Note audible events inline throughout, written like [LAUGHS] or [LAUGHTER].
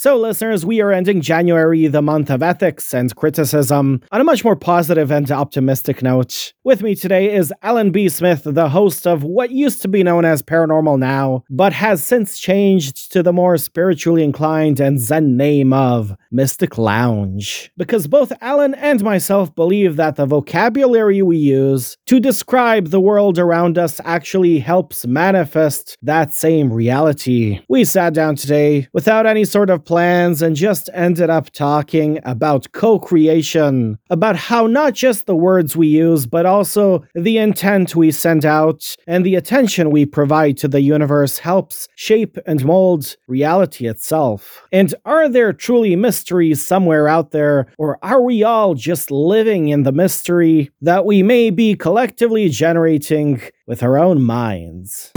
So, listeners, we are ending January, the month of ethics and criticism, on a much more positive and optimistic note. With me today is Alan B. Smith, the host of what used to be known as Paranormal Now, but has since changed to the more spiritually inclined and zen name of Mystic Lounge. Because both Alan and myself believe that the vocabulary we use to describe the world around us actually helps manifest that same reality. We sat down today without any sort of plans and just ended up talking about co creation, about how not just the words we use, but also the intent we send out and the attention we provide to the universe helps shape and mold reality itself. And are there truly mysteries somewhere out there, or are we all just living in the mystery that we may be collectively generating with our own minds?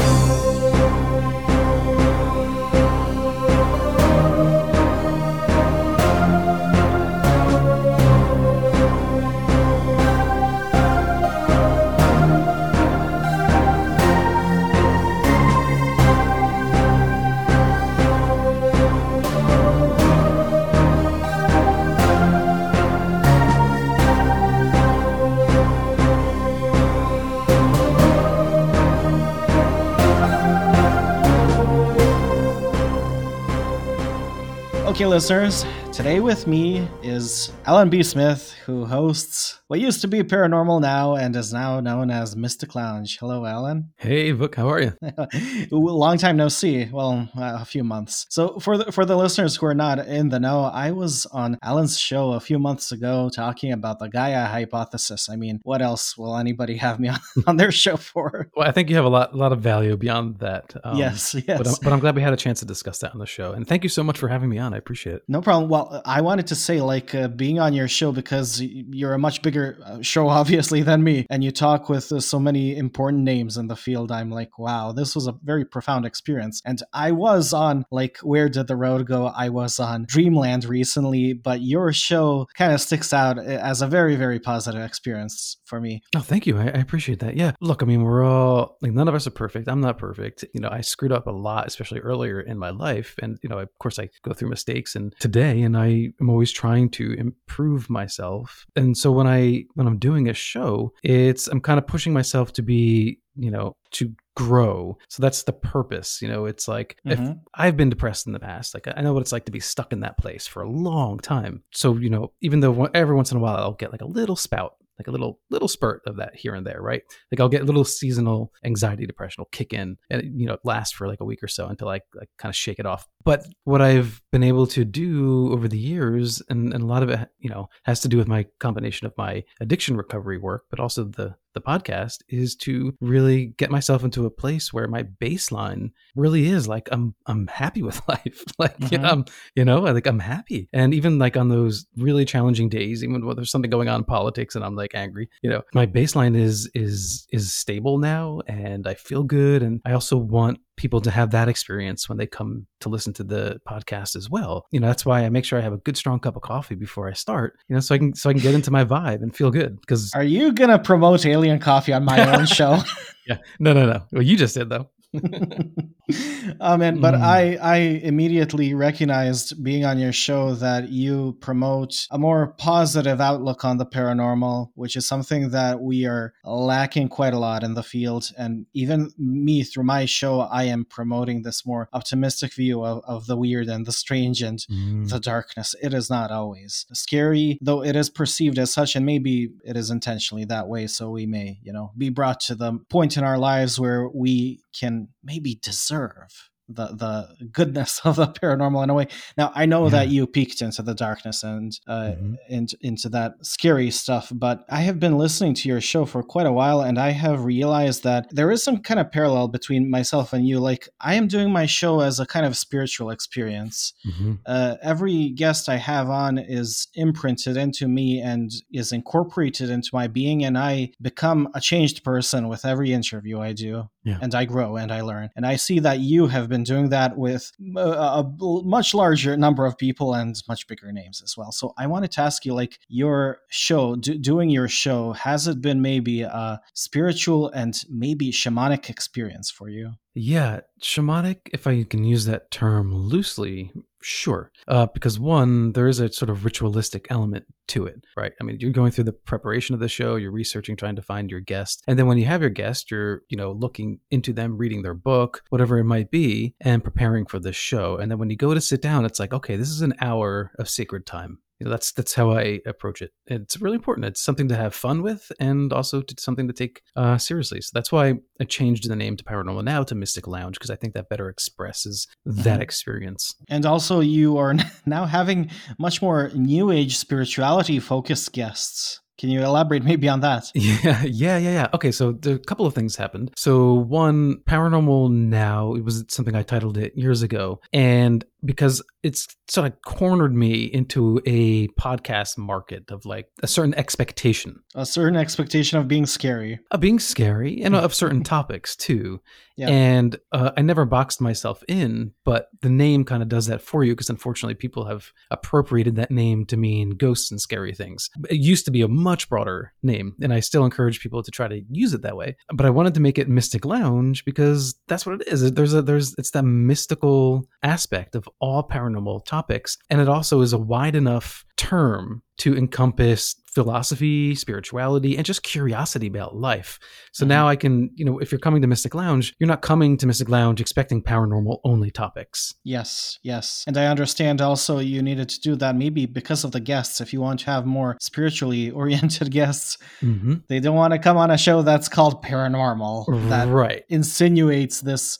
Okay, listeners, today with me is Alan B. Smith, who hosts what used to be Paranormal Now and is now known as Mystic Lounge. Hello, Alan. Hey, Vuk, how are you? [LAUGHS] Long time no see. Well, a few months. So, for the for the listeners who are not in the know, I was on Alan's show a few months ago talking about the Gaia hypothesis. I mean, what else will anybody have me [LAUGHS] on, on their show for? Well, I think you have a lot, a lot of value beyond that. Um, yes, yes. [LAUGHS] But I'm, but I'm glad we had a chance to discuss that on the show, and thank you so much for having me on. I appreciate it. No problem. Well, I wanted to say, like, uh, being on your show because you're a much bigger bigger uh, show, [LAUGHS] obviously, than me, and you talk with uh, so many important names in the field, I'm like, wow, this was a very profound experience. And I was on, like, Where Did the Road Go? I was on Dreamland recently, but your show kind of sticks out uh, as a very, very positive experience for me. Oh, thank you. I, I appreciate that. Yeah. Look, I mean, we're all, like, none of us are perfect. I'm not perfect. You know, I screwed up a lot, especially earlier in my life. And, you know, of course, I go through mistakes and today, and I am always trying to improve myself. And so when I when I'm doing a show, it's I'm kind of pushing myself to be, you know, to grow. So that's the purpose. You know, it's like mm-hmm. if I've been depressed in the past, like I know what it's like to be stuck in that place for a long time. So, you know, even though every once in a while I'll get like a little spout like a little little spurt of that here and there, right? Like I'll get a little seasonal anxiety depression will kick in and you know last for like a week or so until I like kind of shake it off. But what I've been able to do over the years, and, and a lot of it, you know, has to do with my combination of my addiction recovery work, but also the the podcast is to really get myself into a place where my baseline really is like I'm I'm happy with [LAUGHS] life. like mm-hmm. um, you know, like I'm happy. And even like on those really challenging days, even when there's something going on in politics and I'm like angry, you know, my baseline is is is stable now and I feel good. And I also want people to have that experience when they come to listen to the podcast as well. You know, that's why I make sure I have a good strong cup of coffee before I start, you know, so I can so I can get into my vibe and feel good. Because Are you gonna promote alien coffee on my own [LAUGHS] show? yeah. No, no, no. Well you just did though. [LAUGHS] oh man, but mm. I I immediately recognized being on your show that you promote a more positive outlook on the paranormal, which is something that we are lacking quite a lot in the field. And even me through my show, I am promoting this more optimistic view of, of the weird and the strange and mm. the darkness. It is not always scary, though it is perceived as such, and maybe it is intentionally that way. So we may, you know, be brought to the point in our lives where we can maybe deserve the the goodness [LAUGHS] of the paranormal in a way. Now I know yeah. that you peeked into the darkness and uh, mm-hmm. into into that scary stuff, but I have been listening to your show for quite a while, and I have realized that there is some kind of parallel between myself and you. Like I am doing my show as a kind of spiritual experience. Mm-hmm. Uh, every guest I have on is imprinted into me and is incorporated into my being, and I become a changed person with every interview I do. Yeah. And I grow and I learn. And I see that you have been doing that with uh, a, a, much larger number of people and much bigger names as well. So I wanted to ask you, like, your show, do, doing your show, has it been maybe a spiritual and maybe shamanic experience for you? Yeah, shamanic, if I can use that term loosely, sure. Uh, because one, there is a sort of ritualistic element to it, right? I mean, you're going through the preparation of the show, you're researching, trying to find your guest. And then when you have your guest, you're, you know, looking into them, reading their book, whatever it might be, and preparing for the show. And then when you go to sit down, it's like, okay, this is an hour of sacred time you know, that's that's how I approach it. It's really important. It's something to have fun with, and also to, something to take uh, seriously. So that's why I changed the name to Paranormal Now to Mystic Lounge because I think that better expresses that mm-hmm. experience. And also, you are [LAUGHS] now having much more new age spirituality focused guests. Can you elaborate maybe on that? [LAUGHS] Yeah, yeah, yeah, yeah. Okay, so a couple of things happened. So one, Paranormal Now, it was something I titled it years ago, and because it's sort of cornered me into a podcast market of like a certain expectation. A certain expectation of being scary. Of being scary and of certain [LAUGHS] topics too. Yeah. and uh, i never boxed myself in but the name kind of does that for you because unfortunately people have appropriated that name to mean ghosts and scary things. It used to be a much broader name and i still encourage people to try to use it that way. But i wanted to make it mystic lounge because that's what it is. There's a there's it's that mystical aspect of all paranormal topics. And it also is a wide enough term to encompass philosophy, spirituality, and just curiosity about life. So mm-hmm. now I can, you know, if you're coming to Mystic Lounge, you're not coming to Mystic Lounge expecting paranormal only topics. Yes, yes. And I understand also you needed to do that maybe because of the guests. If you want to have more spiritually [LAUGHS] oriented guests, mm-hmm. they don't want to come on a show that's called paranormal. That right. insinuates this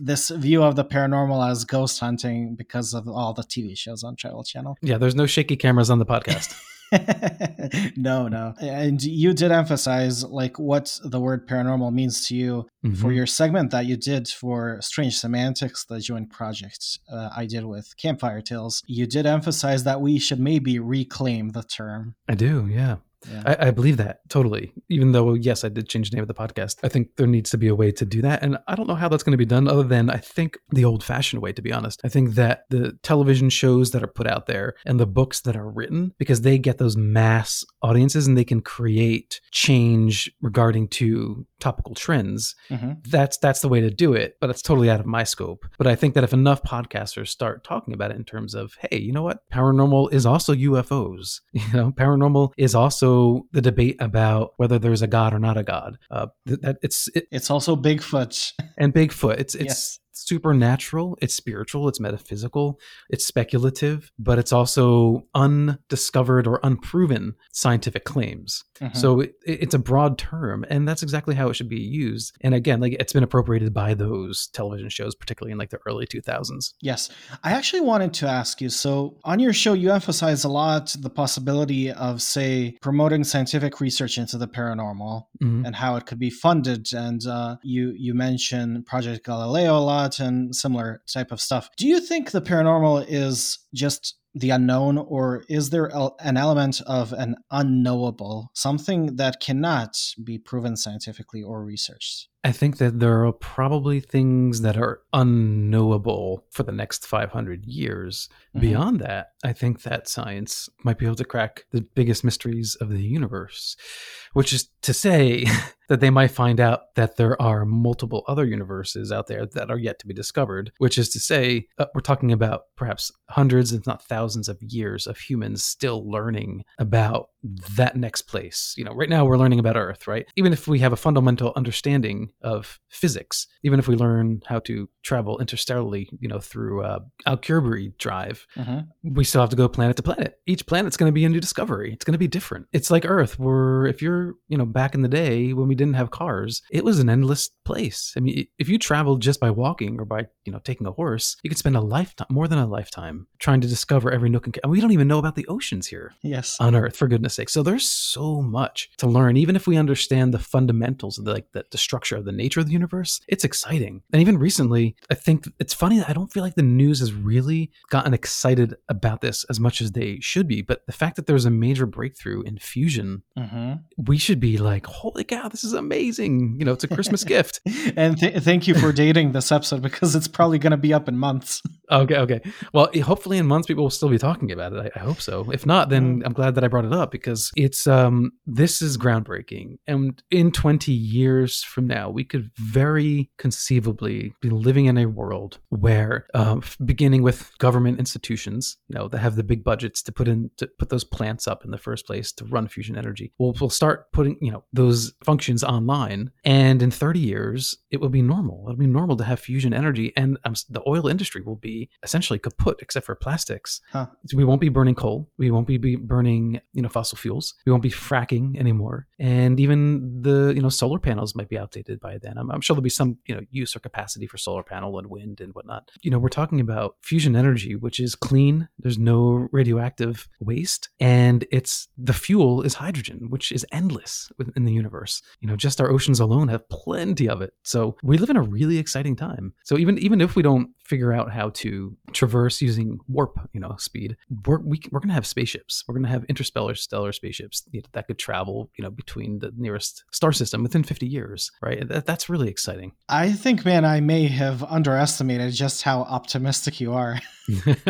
this view of the paranormal as ghost hunting because of all the TV shows on Travel Channel. Yeah, there's no shaky cameras on the podcast. [LAUGHS] [LAUGHS] no, no. And you did emphasize like what the word paranormal means to you mm-hmm. for your segment that you did for Strange Semantics, the joint project uh, I did with Campfire Tales. You did emphasize that we should maybe reclaim the term. I do, yeah. Yeah. I, I, believe that totally. Even though, yes, I did change the name of the podcast. I think there needs to be a way to do that. And I don't know how that's going to be done other than I think the old fashioned way, to be honest. I think that the television shows that are put out there and the books that are written, because they get those mass audiences and they can create change regarding to topical trends, mm-hmm. that's that's the way to do it. But it's totally out of my scope. But I think that if enough podcasters start talking about it in terms of, hey, you know what? Paranormal is also UFOs. [LAUGHS] You know, paranormal is also the debate about whether there's a god or not a god. Uh, that it's it, it's also Bigfoot and Bigfoot. It's it's yes supernatural, it's spiritual, it's metaphysical, it's speculative, but it's also undiscovered or unproven scientific claims. Mm-hmm. So it, it's a broad term, and that's exactly how it should be used. And again, like it's been appropriated by those television shows, particularly in like the early 2000s. Yes. I actually wanted to ask you so on your show, you emphasize a lot the possibility of, say, promoting scientific research into the paranormal mm-hmm. and how it could be funded. And uh, you, you mention Project Galileo a lot and similar type of stuff. Do you think the paranormal is just the unknown, or is there an element of an unknowable, something that cannot be proven scientifically or researched? I think that there are probably things that are unknowable for the next 500 years. Mm-hmm. Beyond that, I think that science might be able to crack the biggest mysteries of the universe, which is to say [LAUGHS] that they might find out that there are multiple other universes out there that are yet to be discovered, which is to say, uh, we're talking about perhaps hundreds, if not thousands, of years of humans still learning about that next place. You know, right now we're learning about Earth, right? Even if we have a fundamental understanding of physics, even if we learn how to travel interstellarly, you know, through uh, Alcubierre drive, mm-hmm. we still have to go planet to planet. Each planet's going to be a new discovery. It's going to be different. It's like Earth, where if you're, you know, back in the day when we didn't have cars, it was an endless place. I mean, if you traveled just by walking or by, you know, taking a horse, you could spend a lifetime, more than a lifetime, trying to discover every nook and, and we don't even know about the oceans here. Yes, on Earth, for goodness sake. So there's so much to learn, even if we understand the fundamentals of the, like the, the structure of the nature of the universe. It's exciting. And even recently, I think it's funny that I don't feel like the news has really gotten excited about this as much as they should be. But the fact that there's a major breakthrough in fusion, mm-hmm. we should be like, holy cow, this is amazing. You know, it's a Christmas [LAUGHS] gift. And th- thank you for dating this episode because it's probably going to be up in months. Okay, okay. Well, hopefully in months people will still be talking about it. I, I hope so. If not, then I'm glad that I brought it up because it's um this is groundbreaking and in 20 years from now we could very conceivably be living in a world where um, beginning with government institutions you know that have the big budgets to put in to put those plants up in the first place to run fusion energy we'll, we'll start putting you know those functions online and in 30 years it will be normal it'll be normal to have fusion energy and um, the oil industry will be essentially kaput except for plastics. Huh. so we won't be burning coal. We won't be burning you know fossil fuels. We won't be fracking anymore. And even the you know solar panels might be outdated by then. I'm, I'm sure there'll be some you know use or capacity for solar panel and wind and whatnot. You know we're talking about fusion energy which is clean. There's no radioactive waste. And it's the fuel is hydrogen which is endless in the universe. You know just our oceans alone have plenty of it. So we live in a really exciting time. So even even if we don't figure out how to traverse using warp, you know, speed, we're we, are going to have spaceships. We're going to have interstellar stellar spaceships that could travel, you know, between the nearest star system within 50 years, right? That, that's really exciting. I think, man, I may have underestimated just how optimistic you are. [LAUGHS] [LAUGHS]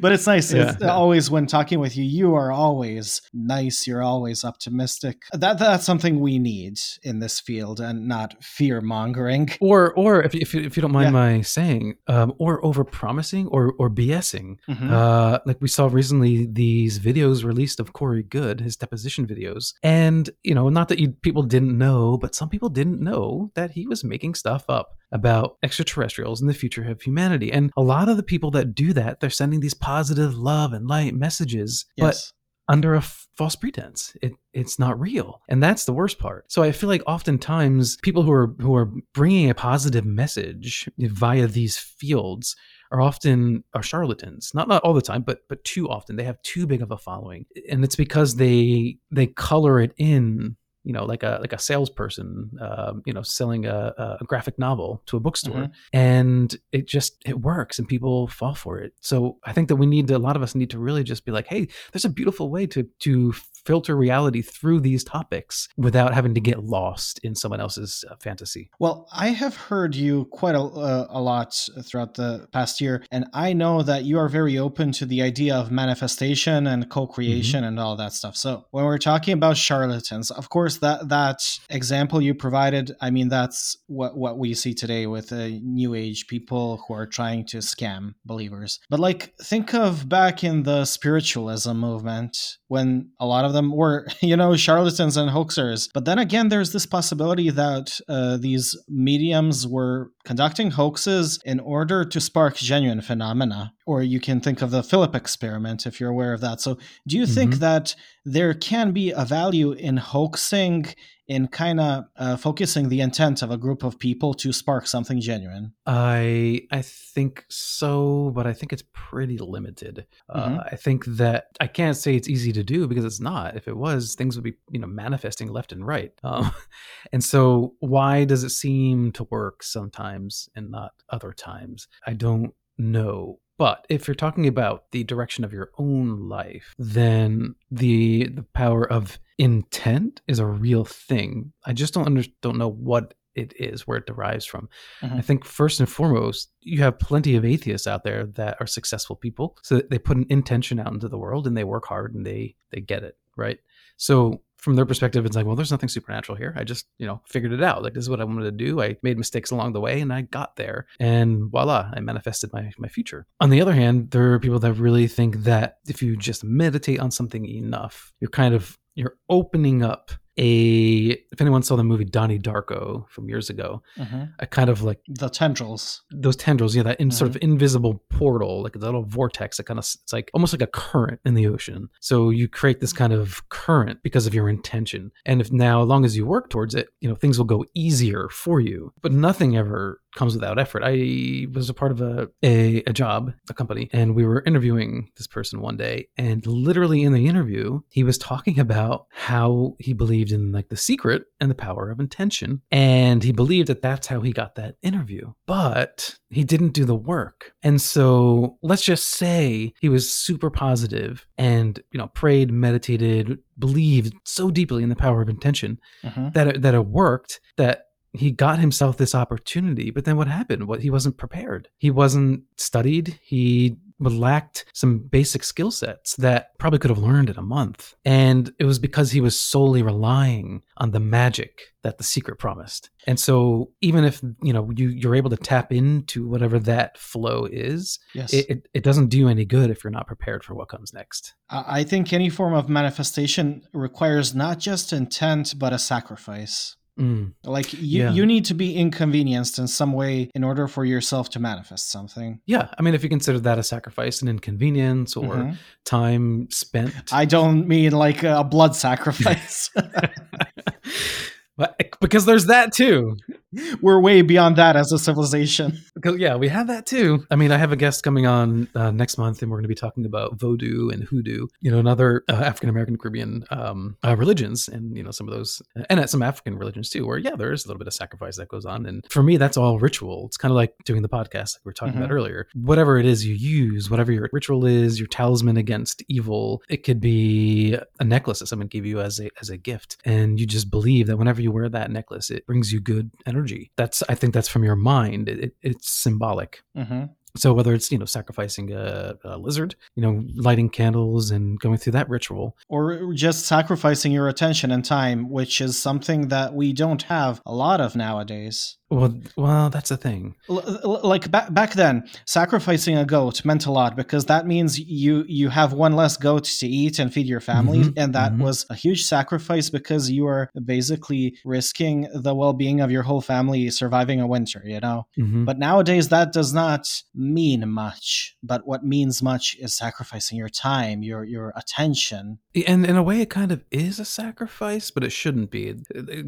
but it's nice. Yeah, it's. Always when talking with you, you are always nice. You're always optimistic. That that's something we need in this field, and not fear mongering. Or or if if, if you don't mind yeah. my saying, um, or over promising or or BSing. Mm-hmm. Uh, like we saw recently, these videos released of Corey Goode, his deposition videos, and you know, not that you people didn't know, but some people didn't know that he was making stuff up about extraterrestrials and the future of humanity. And a lot of the people that do that, they're sending these positive love and light messages, yes. but under a f- false pretense. It it's not real, and that's the worst part. So I feel like oftentimes people who are who are bringing a positive message via these fields are often are charlatans. Not not all the time, but but too often. They have too big of a following, and it's because they they color it in you know, like a like a salesperson, um, you know, selling a, a, graphic novel to a bookstore, mm-hmm. and it just it works, and people fall for it. So I think that we need to, a lot of us need to really just be like, hey, there's a beautiful way to to filter reality through these topics without having to get lost in someone else's uh, fantasy. Well, I have heard you quite a, uh, a lot throughout the past year, and I know that you are very open to the idea of manifestation and co-creation mm-hmm. and all that stuff. So when we're talking about charlatans, of course that that example you provided, I mean that's what what we see today with uh, new age people who are trying to scam believers. But like think of back in the spiritualism movement when a lot of them were, [LAUGHS] you know, charlatans and hoaxers. But then again, there's this possibility that uh, these mediums were conducting hoaxes in order to spark genuine phenomena. Or you can think of the Philip experiment if you're aware of that. So, do you mm-hmm. think that there can be a value in hoaxing in kind of uh, focusing the intent of a group of people to spark something genuine? I I think so, but I think it's pretty limited. Uh, mm-hmm. Uh, I think that I can't say it's easy to do because it's not. If it was, things would be you know manifesting left and right. Um, [LAUGHS] and so, why does it seem to work sometimes and not other times? I don't know but if you're talking about the direction of your own life, then the the power of intent is a real thing. I just don't under, don't know what it is, where it derives from. Mm-hmm. I think first and foremost, you have plenty of atheists out there that are successful people, so they put an intention out into the world and they work hard and they they get it right. So from their perspective, it's like, well, there's nothing supernatural here. I just, you know, figured it out. Like this is what I wanted to do. I made mistakes along the way and I got there. And voila, I manifested my my future. On the other hand, there are people that really think that if you just meditate on something enough, you're kind of you're opening up a if anyone saw the movie Donnie Darko from years ago, mm-hmm. a kind of like the tendrils, those tendrils, yeah, that in mm-hmm. sort of mm-hmm. invisible portal, like a little vortex that kind of it's like almost like a current in the ocean. So you create this kind of current because of your intention, and if now, as long as you work towards it, you know things will go easier for you. But nothing ever comes without effort. I was a part of a, a, a job, a company, and we were interviewing this person one day, and literally in the interview, he was talking about how he believed in like the secret and the power of intention, and he believed that that's how he got that interview. But he didn't do the work, and so let's just say he was super positive and you know prayed, meditated, believed so deeply in the power of intention mm-hmm. that it, that it worked that he got himself this opportunity but then what happened what he wasn't prepared he wasn't studied he lacked some basic skill sets that probably could have learned in a month. And it was because he was solely relying on the magic that the secret promised. And so even if, you know, you, you're able to tap into whatever that flow is, Yes. it, it, it doesn't do you any good if you're not prepared for what comes next. I I think any form of manifestation requires not just intent, but a sacrifice. Mm. Like you, Yeah. you need to be inconvenienced in some way in order for yourself to manifest something. Yeah. I mean, if you consider that a sacrifice, an inconvenience, or Mhm. time spent. I don't mean like a blood sacrifice. [LAUGHS] but, because there's that too. [LAUGHS] We're way beyond that as a civilization. [LAUGHS] Yeah, we have that too. I mean, I have a guest coming on uh, next month, and we're going to be talking about Vodou and hoodoo, you know, another uh, African American Caribbean um, uh, religions, and you know, some of those, and some African religions too, where yeah, there is a little bit of sacrifice that goes on. And for me, that's all ritual. It's kind of like doing the podcast, like we were talking about Mhm. earlier. Whatever it is you use, whatever your ritual is, your talisman against evil, it could be a necklace that someone gave you as a as a gift, and you just believe that whenever you wear that necklace, it brings you good energy. That's I think that's from your mind. It, it, it's symbolic. hmm So whether it's you know sacrificing a, a lizard, you know lighting candles and going through that ritual, Or just sacrificing your attention and time, which is something that we don't have a lot of nowadays. Well, well that's the thing. L- like back back then, sacrificing a goat meant a lot because that means you you have one less goat to eat and feed your family, Mhm, and that mhm. was a huge sacrifice because you are basically risking the well being of your whole family surviving a winter. You know. Mhm. But nowadays, that does not mean much. But what means much is sacrificing your time, your your attention. And in a way, it kind of is a sacrifice, but it shouldn't be.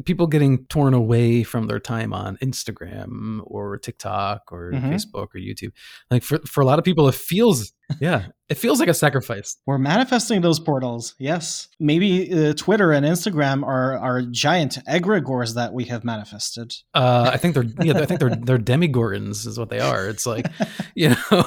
People getting torn away from their time on Instagram or TikTok or Mhm. Facebook or YouTube. Like for, for a lot of people, it feels, yeah, it feels like a sacrifice. We're manifesting those portals. Yes, maybe uh, Twitter and Instagram are are giant egregores that we have manifested. Uh, I think they're, yeah, I think they're, they're demogorgons is what they are. It's like, you [LAUGHS] know,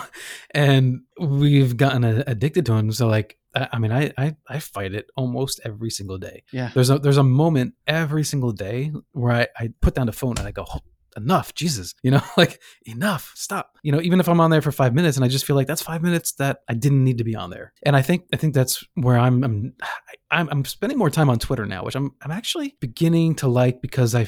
and we've gotten a- addicted to them. So like, I, mean, I, I, I fight it almost every single day. Yeah. There's a there's a moment every single day where I, I put down the phone and I go, "Oh, enough, Jesus, you know, [LAUGHS] like enough, stop. You know, even if I'm on there for five minutes and I just feel like that's five minutes that I didn't need to be on there. And I think I think that's where I'm I'm [SIGHS] I'm, spending more time on Twitter now, which I'm I'm actually beginning to like because I.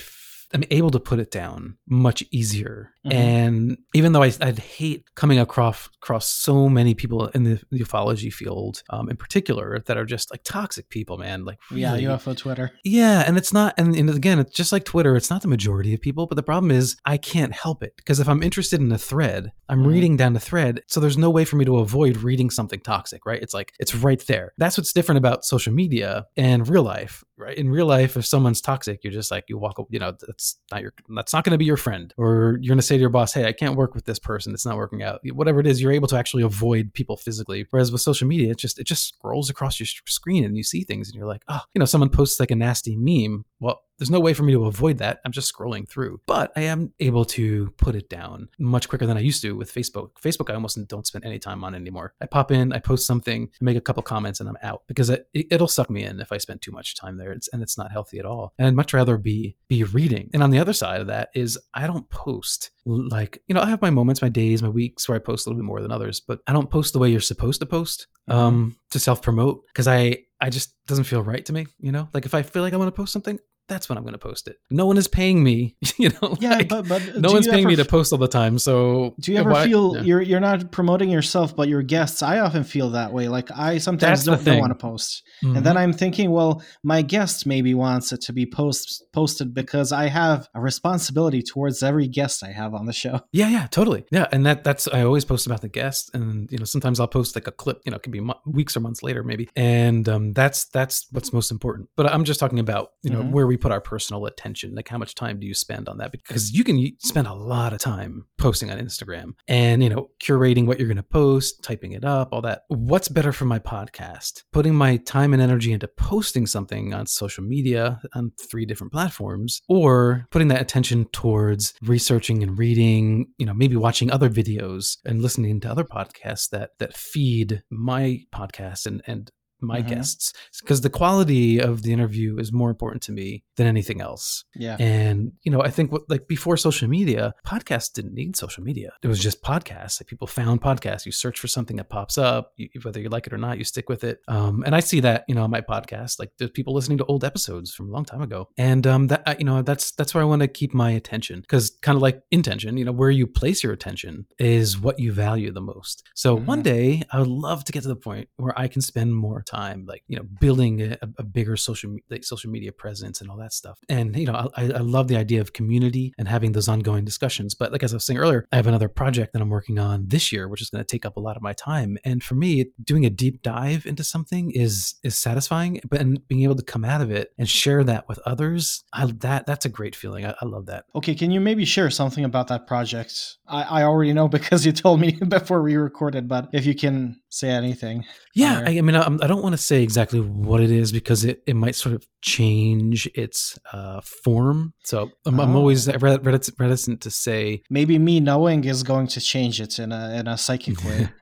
I'm able to put it down much easier, Mhm. and even though I, I'd hate coming across across so many people in the, the ufology field, um, in particular, that are just like toxic people, man. Like Yeah, UFO Twitter. yeah, and it's not, and, and again, it's just like Twitter. It's not the majority of people, but the problem is I can't help it because if I'm interested in a thread, I'm Mhm. reading down the thread, so there's no way for me to avoid reading something toxic, right? It's like it's right there. That's what's different about social media and real life, right? In real life, if someone's toxic, you're just like you walk, you know, that's not your, that's not going to be your friend, or you're going to say to your boss, "Hey, I can't work with this person. It's not working out." Whatever it is, you're able to actually avoid people physically. Whereas with social media, it just it just scrolls across your screen and you see things, and you're like, "Oh, you know, someone posts like a nasty meme." Well, there's no way for me to avoid that. I'm just scrolling through. But I am able to put it down much quicker than I used to with Facebook. Facebook, I almost don't spend any time on anymore. I pop in, I post something, make a couple comments, and I'm out because it, it'll suck me in if I spend too much time there. It's, and it's not healthy at all. And I'd much rather be be reading. And on the other side of that is I don't post like you know I have my moments, my days, my weeks where I post a little bit more than others, but I don't post the way you're supposed to post um, to self promote because I I just doesn't feel right to me. You know, like if I feel like I want to post something, that's when I'm going to post it. No one is paying me. [LAUGHS] You know, Yeah, like, but but no one's paying ever me to post all the time. So Do you ever why- feel yeah. you're you're not promoting yourself, but your guests? I often feel that way. Like I sometimes That's don't, want to post, Mhm. and then I'm thinking, well, my guest maybe wants it to be post posted because I have a responsibility towards every guest I have on the show. Yeah, yeah, totally. Yeah, and that that's I always post about the guest, and you know sometimes I'll post like a clip. You know, it could be mo- weeks or months later, maybe, and um, that's that's what's most important. But I'm just talking about you know Mhm. where we put our personal attention. Like how much time do you spend on that? Because you can spend a lot of time posting on Instagram and you know curating what you're going to post, typing it up, all that. What's better for my podcast? Putting my time and energy into posting something on social media on three different platforms, or putting that attention towards researching and reading, you know, maybe watching other videos and listening to other podcasts that that feed my podcast and and my Mhm. guests because the quality of the interview is more important to me than anything else. Yeah. And you know, I think what like before social media, podcasts didn't need social media. It was just podcasts. Like people found podcasts. You search for something that pops up, you, whether you like it or not, you stick with it. Um, and I see that you know on my podcast, like there's people listening to old episodes from a long time ago, and um, that you know that's that's where I want to keep my attention because kind of like intention, you know, where you place your attention is what you value the most. So one Mhm. day I would love to get to the point where I can spend more time, like you know, building a, a bigger social like social media presence and all that stuff. And you know, I, I love the idea of community and having those ongoing discussions. But like as I was saying earlier, I have another project that I'm working on this year, which is going to take up a lot of my time. And for me, doing a deep dive into something is is satisfying. But and being able to come out of it and share that with others, I, that that's a great feeling. I, I love that. Okay, can you maybe share something about that project? I, I already know [LAUGHS] because you told me [LAUGHS] before we recorded, but if you can say anything. Yeah, I, I mean, I, I don't want to say exactly what it is because it, it might sort of change its uh, form. So I'm, I'm Oh. always reticent, reticent to say Maybe me knowing is going to change it in a in a psychic way. [LAUGHS]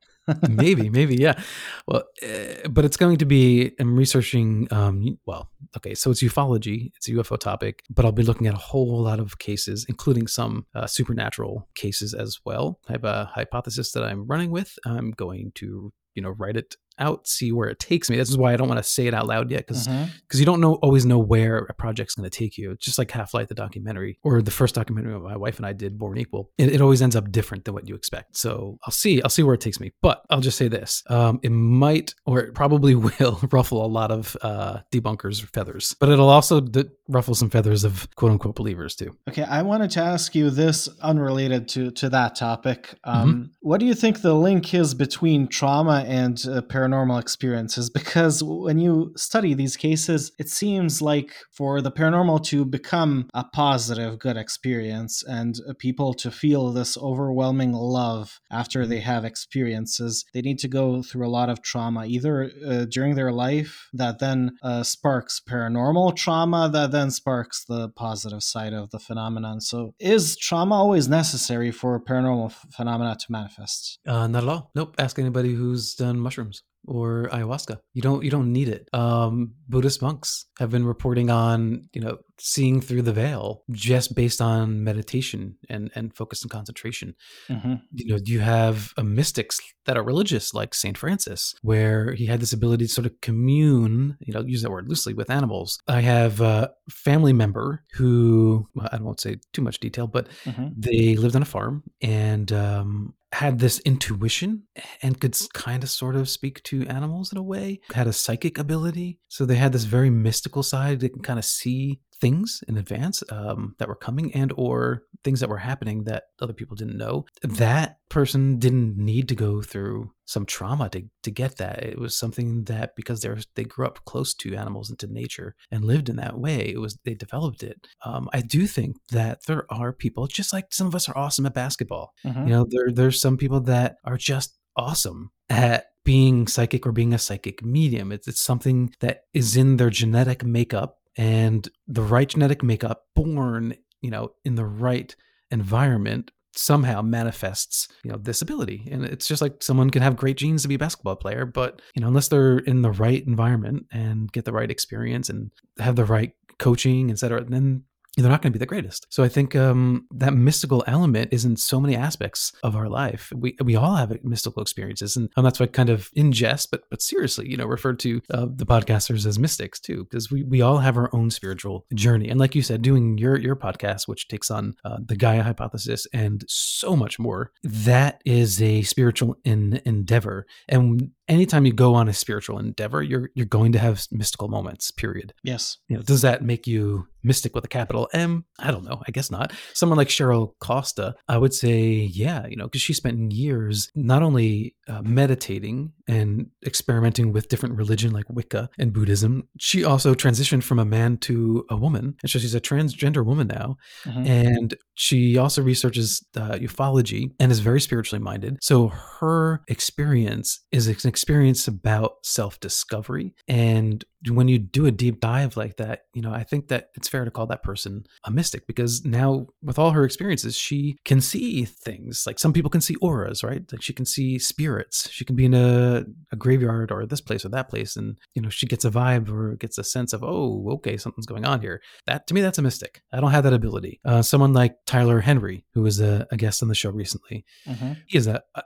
maybe, maybe, yeah. Well, uh, but it's going to be. I'm researching. Um, well, okay, so it's ufology. It's a UFO topic, but I'll be looking at a whole lot of cases, including some uh, supernatural cases as well. I have a hypothesis that I'm running with. I'm going to, you know, write it out, see where it takes me. This is why I don't want to say it out loud yet, because because you don't know always know where a project's going to take you. It's just like Half Life, the documentary, or the first documentary my wife and I did, Born Equal. It, it always ends up different than what you expect. So I'll see. I'll see where it takes me. But I'll just say this: um, it might, or it probably [LAUGHS] will, ruffle a lot of uh, debunkers' feathers. But it'll also d- ruffle some feathers of quote unquote believers too. Okay, I wanted to ask you this unrelated to, to that topic. Um, What do you think the link is between trauma and uh, paranormal experiences? Because when you study these cases, it seems like for the paranormal to become a positive, good experience and uh, people to feel this overwhelming love after they have experiences, they need to go through a lot of trauma, either uh, during their life that then uh, sparks paranormal trauma, that then sparks the positive side of the phenomenon. So, is trauma always necessary for paranormal phenomena to manifest? Uh, not at all. Nope. Ask anybody who's done mushrooms or ayahuasca. You don't. You don't need it. Um, Buddhist monks have been reporting on you know seeing through the veil just based on meditation and and focus and concentration. Mm-hmm. You know, you have uh, mystics that are religious, like Saint Francis, where he had this ability to sort of commune. You know, use that word loosely with animals. I have a family member who well, I won't say too much detail, but Mm-hmm. they lived on a farm and um, had this intuition and could kind of sort of speak to animals in a way had a psychic ability. So they had this very mystical side they can kind of see things in advance um, that were coming and or things that were happening that other people didn't know. That person didn't need to go through some trauma to, to get that. It was something that because they were, they grew up close to animals and to nature and lived in that way it was they developed it. Um, i do think that there are people just like some of us are awesome at basketball. Mm-hmm. you know there there's some people that are just awesome at being psychic or being a psychic medium. It's, it's something that is in their genetic makeup and the right genetic makeup born you know in the right environment somehow manifests you know this ability. And it's just like someone can have great genes to be a basketball player but you know unless they're in the right environment and get the right experience and have the right coaching etc then they're not going to be the greatest. So I think um, that mystical element is in so many aspects of our life. We we all have mystical experiences, and, and that's why kind of in jest, but but seriously, you know, refer to uh, the podcasters as mystics too, because we we all have our own spiritual journey. And like you said, doing your your podcast, which takes on uh, the Gaia hypothesis and so much more, that is a spiritual in, endeavor. And anytime you go on a spiritual endeavor, you're you're going to have mystical moments. Period Yes. you know, does that make you mystic with a capital M? I don't know. I guess not. Someone like Cheryl Costa, I would say, yeah, you know, because she spent years not only uh, meditating and experimenting with different religion like Wicca and Buddhism, she also transitioned from a man to a woman. And so she's a transgender woman now. Mhm. And she also researches uh, ufology and is very spiritually minded. So her experience is ex- experience about self discovery. And when you do a deep dive like that, you know, I think that it's fair to call that person a mystic because now with all her experiences, she can see things. Like some people can see auras, right? Like she can see spirits. She can be in a, a graveyard or this place or that place. And, you know, she gets a vibe or gets a sense of, oh, okay, something's going on here. That to me, that's a mystic. I don't have that ability. Uh, someone like Tyler Henry, who was a, a guest on the show recently, mm-hmm. he is a, a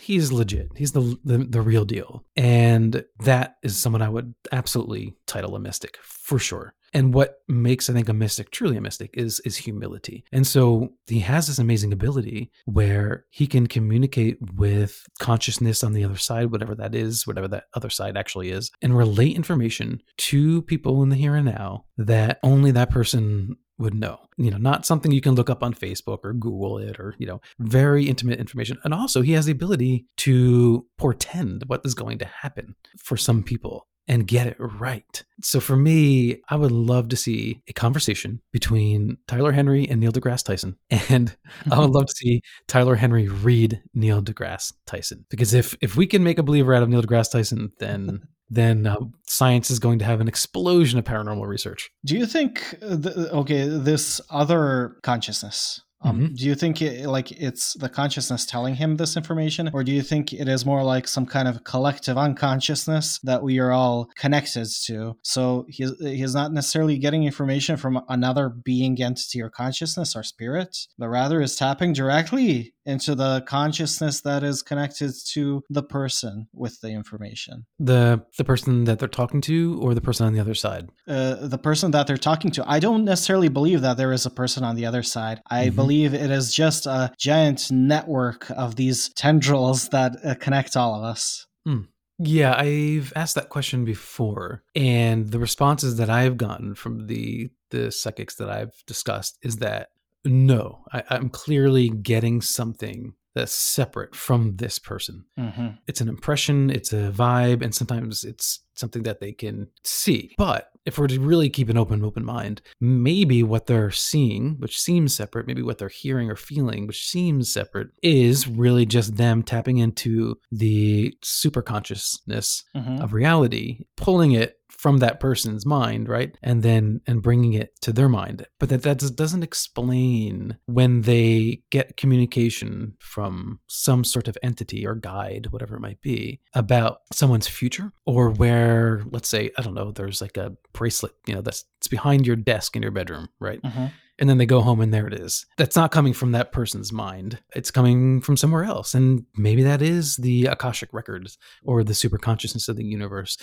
he's legit. He's the, the, the real deal, and that is someone I would absolutely title a mystic for sure. And what makes I think a mystic truly a mystic is is humility. And so he has this amazing ability where he can communicate with consciousness on the other side, whatever that is, whatever that other side actually is, and relate information to people in the here and now that only that person would know. You know, not something you can look up on Facebook or Google it or, you know, very intimate information. And also, he has the ability to portend what is going to happen for some people and get it right. So for me, I would love to see a conversation between Tyler Henry and Neil deGrasse Tyson. [LAUGHS] And I would love to see Tyler Henry read Neil deGrasse Tyson. Because if if we can make a believer out of Neil deGrasse Tyson, then [LAUGHS] then uh, science is going to have an explosion of paranormal research. Do you think, uh, the, okay, this other consciousness, um, mm-hmm. Do you think it, like it's the consciousness telling him this information, or do you think it is more like some kind of collective unconsciousness that we are all connected to? So he's he's not necessarily getting information from another being, entity, or consciousness or spirit, but rather is tapping directly into the consciousness that is connected to the person with the information. The the person that they're talking to, or the person on the other side. Uh, the person that they're talking to. I don't necessarily believe that there is a person on the other side. I mm-hmm. believe it is just a giant network of these tendrils that uh, connect all of us. Mm. Yeah, I've asked that question before, and the responses that I've gotten from the the psychics that I've discussed is that no, I, I'm clearly getting something that's separate from this person. Mm-hmm. It's an impression, it's a vibe, and sometimes it's something that they can see. But if we're to really keep an open, open mind, maybe what they're seeing, which seems separate, maybe what they're hearing or feeling, which seems separate, is really just them tapping into the super consciousness mm-hmm. of reality, pulling it from that person's mind, right? And then and bringing it to their mind. But that that doesn't explain when they get communication from some sort of entity or guide, whatever it might be, about someone's future or where, let's say, I don't know, there's like a bracelet, you know, that's it's behind your desk in your bedroom, right? Mm-hmm and then they go home and there it is. That's not coming from that person's mind. It's coming from somewhere else. And maybe that is the Akashic records or the super consciousness of the universe.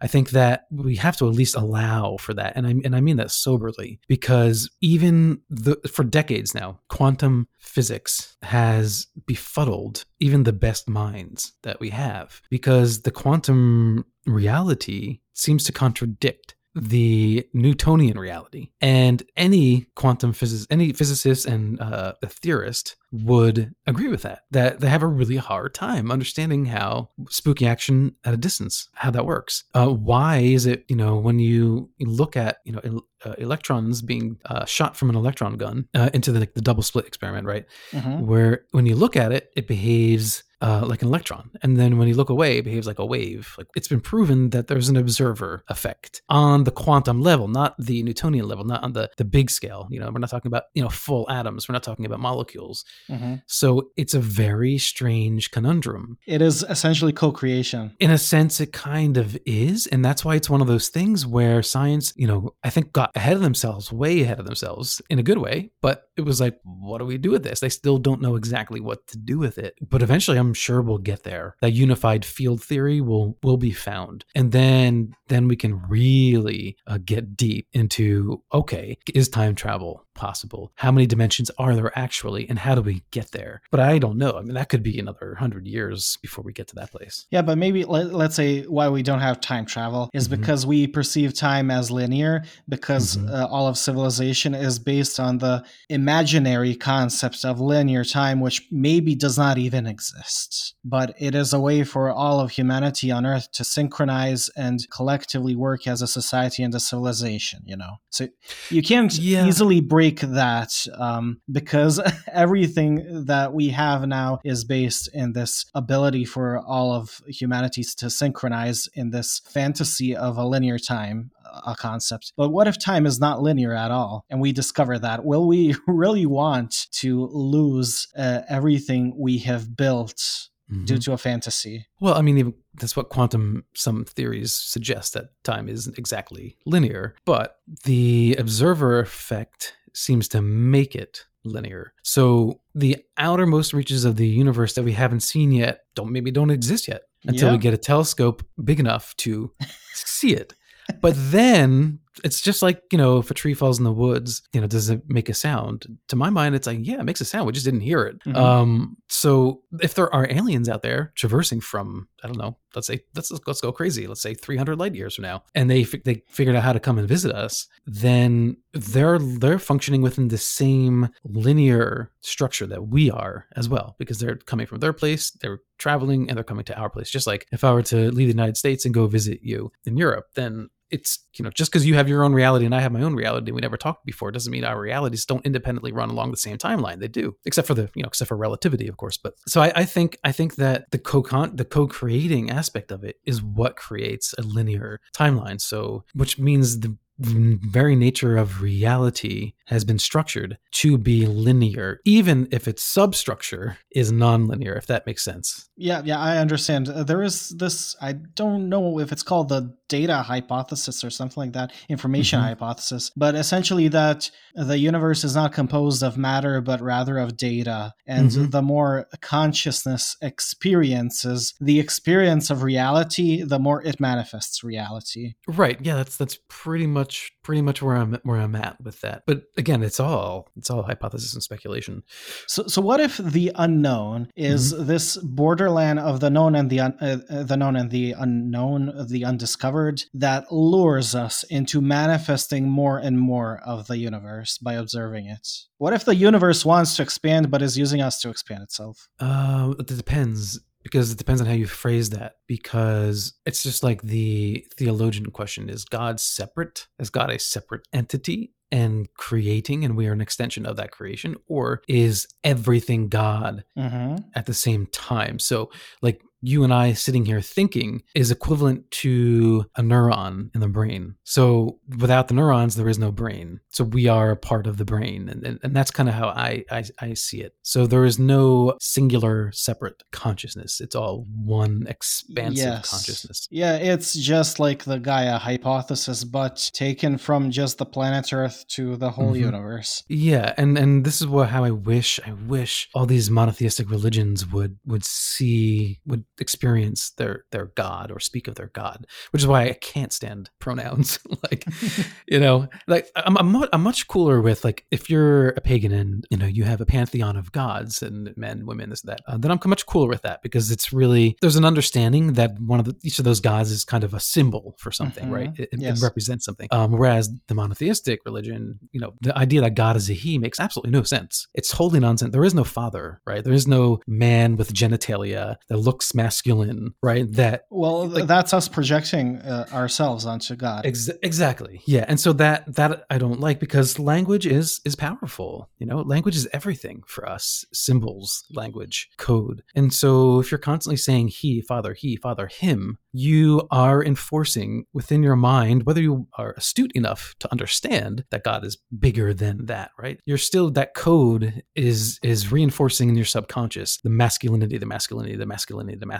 I think that we have to at least allow for that. And I and I mean that soberly because even the for decades now, quantum physics has befuddled even the best minds that we have because the quantum reality seems to contradict the Newtonian reality. And any quantum physicist, any physicist and uh, a theorist would agree with that, that they have a really hard time understanding how spooky action at a distance, how that works. Uh, why is it, you know, when you look at, you know, uh, electrons being uh, shot from an electron gun uh, into the, like, the double split experiment, right? Mm-hmm. Where when you look at it, it behaves uh, like an electron. And then when you look away, it behaves like a wave. Like it's been proven that there's an observer effect on the quantum level, not the Newtonian level, not on the, the big scale. You know, we're not talking about, you know, full atoms. We're not talking about molecules. Mm-hmm. So it's a very strange conundrum. It is essentially co-creation. In a sense, it kind of is. And that's why it's one of those things where science, you know, I think got ahead of themselves, way ahead of themselves in a good way. But it was like, what do we do with this? They still don't know exactly what to do with it. But eventually I'm sure we'll get there. That unified field theory will will be found. And then then we can really uh, get deep into okay, is time travel possible? How many dimensions are there actually, and how do we get there? But I don't know. I mean, that could be another hundred years before we get to that place. Yeah, but maybe let, us say why we don't have time travel is mm-hmm. because we perceive time as linear, because mm-hmm. uh, all of civilization is based on the imaginary concept of linear time, which maybe does not even exist. But it is a way for all of humanity on Earth to synchronize and collectively work as a society and a civilization. You know, so you can't yeah. easily break break that um, because [LAUGHS] everything that we have now is based in this ability for all of humanity to synchronize in this fantasy of a linear time a concept. But what if time is not linear at all? And we discover that. Will we [LAUGHS] really want to lose uh, everything we have built mm-hmm. due to a fantasy? Well, I mean, even, that's what quantum some theories suggest that time isn't exactly linear, but the observer effect seems to make it linear. So the outermost reaches of the universe that we haven't seen yet don't maybe don't exist yet until yeah. we get a telescope big enough to see it but then it's just like you know if a tree falls in the woods you know does it make a sound? To my mind it's like yeah it makes a sound. We just didn't hear it. Mm-hmm. um so if there are aliens out there traversing from i don't know let's say let's let's go crazy let's say 300 light years from now and they they figured out how to come and visit us then they're they're functioning within the same linear structure that we are as well because they're coming from their place they're traveling and they're coming to our place. Just like if i were to leave the united states and go visit you in europe then it's you know just because you have your own reality and I have my own reality we never talked before doesn't mean our realities don't independently run along the same timeline. They do except for the you know except for relativity of course but so I, I think I think that the co the co-creating aspect of it is what creates a linear timeline. So which means the very nature of reality has been structured to be linear, even if its substructure is nonlinear, if that makes sense. Yeah, yeah, I understand. Uh, there is this, I don't know if it's called the data hypothesis or something like that, information mm-hmm. hypothesis, but essentially that the universe is not composed of matter, but rather of data. And mm-hmm. the more consciousness experiences the experience of reality, the more it manifests reality. Right. Yeah, that's that's pretty much pretty much where I'm where I'm at with that. But again, it's all it's all hypothesis and speculation. So, so what if the unknown is mm-hmm. this borderland of the known and the un, uh, uh, the known and the unknown, the undiscovered, that lures us into manifesting more and more of the universe by observing it? What if the universe wants to expand but is using us to expand itself? Uh, it depends because it depends on how you phrase that because it's just like the theologian question is god separate is god a separate entity and creating and we are an extension of that creation or is everything god mm-hmm. at the same time so like you and I sitting here thinking is equivalent to a neuron in the brain. So without the neurons, there is no brain. So we are a part of the brain. And, and, and that's kind of how I, I, I see it. So there is no singular separate consciousness. It's all one expansive yes. consciousness. Yeah, it's just like the Gaia hypothesis, but taken from just the planet Earth to the whole mm-hmm. universe. Yeah, and, and this is what how I wish I wish all these monotheistic religions would would see would experience their their god or speak of their god which is why i can't stand [LAUGHS] pronouns [LAUGHS] like [LAUGHS] you know like I'm, I'm, I'm much cooler with like if you're a pagan and you know you have a pantheon of gods and men women this that uh, then i'm much cooler with that because it's really there's an understanding that one of the, each of those gods is kind of a symbol for something mm-hmm. right? It, yes. it, represents something. Um, whereas the monotheistic religion you know the idea that god is a he makes absolutely no sense. It's wholly nonsense. There is no father right? There is no man with genitalia that looks masculine, right? That well, like, that's us projecting uh, ourselves onto God. Ex- exactly. Yeah, and so that that I don't like because language is is powerful. You know, language is everything for us. Symbols, language, code, and so if you're constantly saying he, father, he, father, him, you are enforcing within your mind, whether you are astute enough to understand that God is bigger than that, right? You're still that code is is reinforcing in your subconscious the masculinity, the masculinity, the masculinity, the masculinity,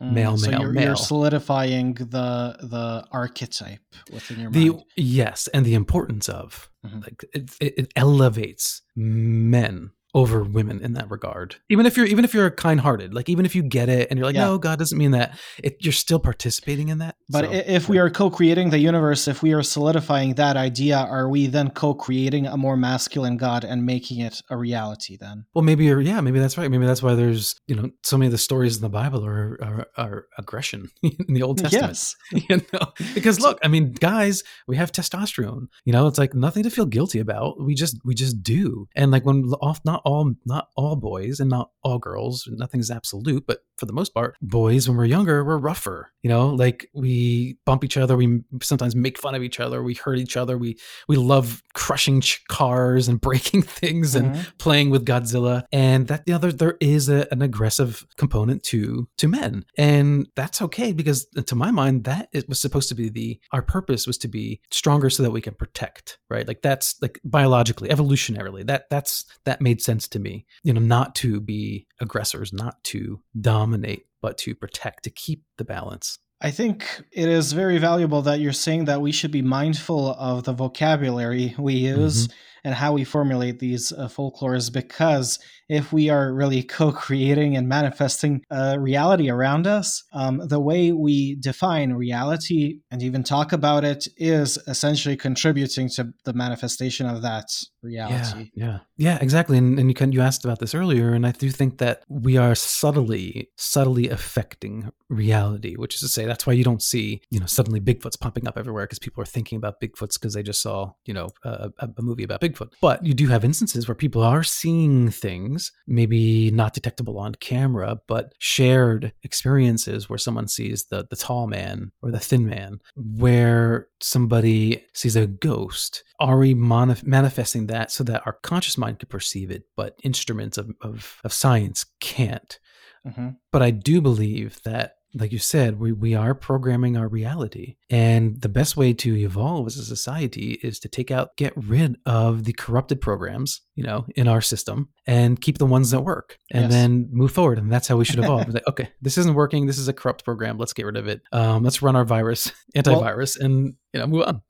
mm, male, so male, you're, male. You're solidifying the the archetype within your the, mind. Yes, and the importance of mm-hmm. like it, it elevates men over women in that regard. Even if you're even if you're kind-hearted, like even if you get it and you're like, yeah. no, God doesn't mean that. It, you're still participating in that. But so, if yeah. we are co-creating the universe, if we are solidifying that idea, are we then co-creating a more masculine God and making it a reality? Then, well, maybe you're. yeah, maybe that's right. Maybe that's why there's you know so many of the stories in the Bible are are, are aggression [LAUGHS] in the Old Testament. Yes, [LAUGHS] you know, because look, I mean, guys, we have testosterone. You know, it's like nothing to feel guilty about. We just we just do, and like when off not not all not all boys and not all girls. Nothing's absolute, but for the most part, boys when we're younger, we're rougher. You know, like we bump each other, we sometimes make fun of each other, we hurt each other, we we love crushing cars and [LAUGHS] breaking things mm-hmm. and playing with Godzilla, and that you know there, there is a, an aggressive component to to men, and that's okay because to my mind that it was supposed to be the our purpose was to be stronger so that we can protect, right? Like that's like biologically, evolutionarily, that that's that made sense to me. You know, not to be aggressors, not to dominate, but to protect, to keep the balance. I think it is very valuable that you're saying that we should be mindful of the vocabulary we use. Mm-hmm and how we formulate these uh, folklores because if we are really [LAUGHS] co-creating and manifesting reality around us um, the way we define reality and even talk about it is essentially contributing to the manifestation of that reality. Yeah yeah, yeah exactly and, and you can you asked about this earlier and i do think that we are subtly subtly affecting reality which is to say that's why you don't see you know suddenly bigfoots popping up everywhere because people are thinking about bigfoots because they just saw you know a, a movie about bigfoot Bigfoot. But you do have instances where people are seeing things, maybe not detectable on camera, but shared experiences where someone sees the, the tall man or the thin man, where somebody sees a ghost. Are we manif- manifesting that so that our conscious mind could perceive it, but instruments of, of, of science can't? Mm-hmm. But I do believe that like you said, we, we are programming our reality. And the best way to evolve as a society is to take out, get rid of the corrupted programs, you know, in our system and keep the ones that work and yes. then move forward. And that's how we should evolve. [LAUGHS] like, okay, this isn't working. This is a corrupt program. Let's get rid of it. Um, let's run our virus, [LAUGHS] antivirus, well, and, you know, move on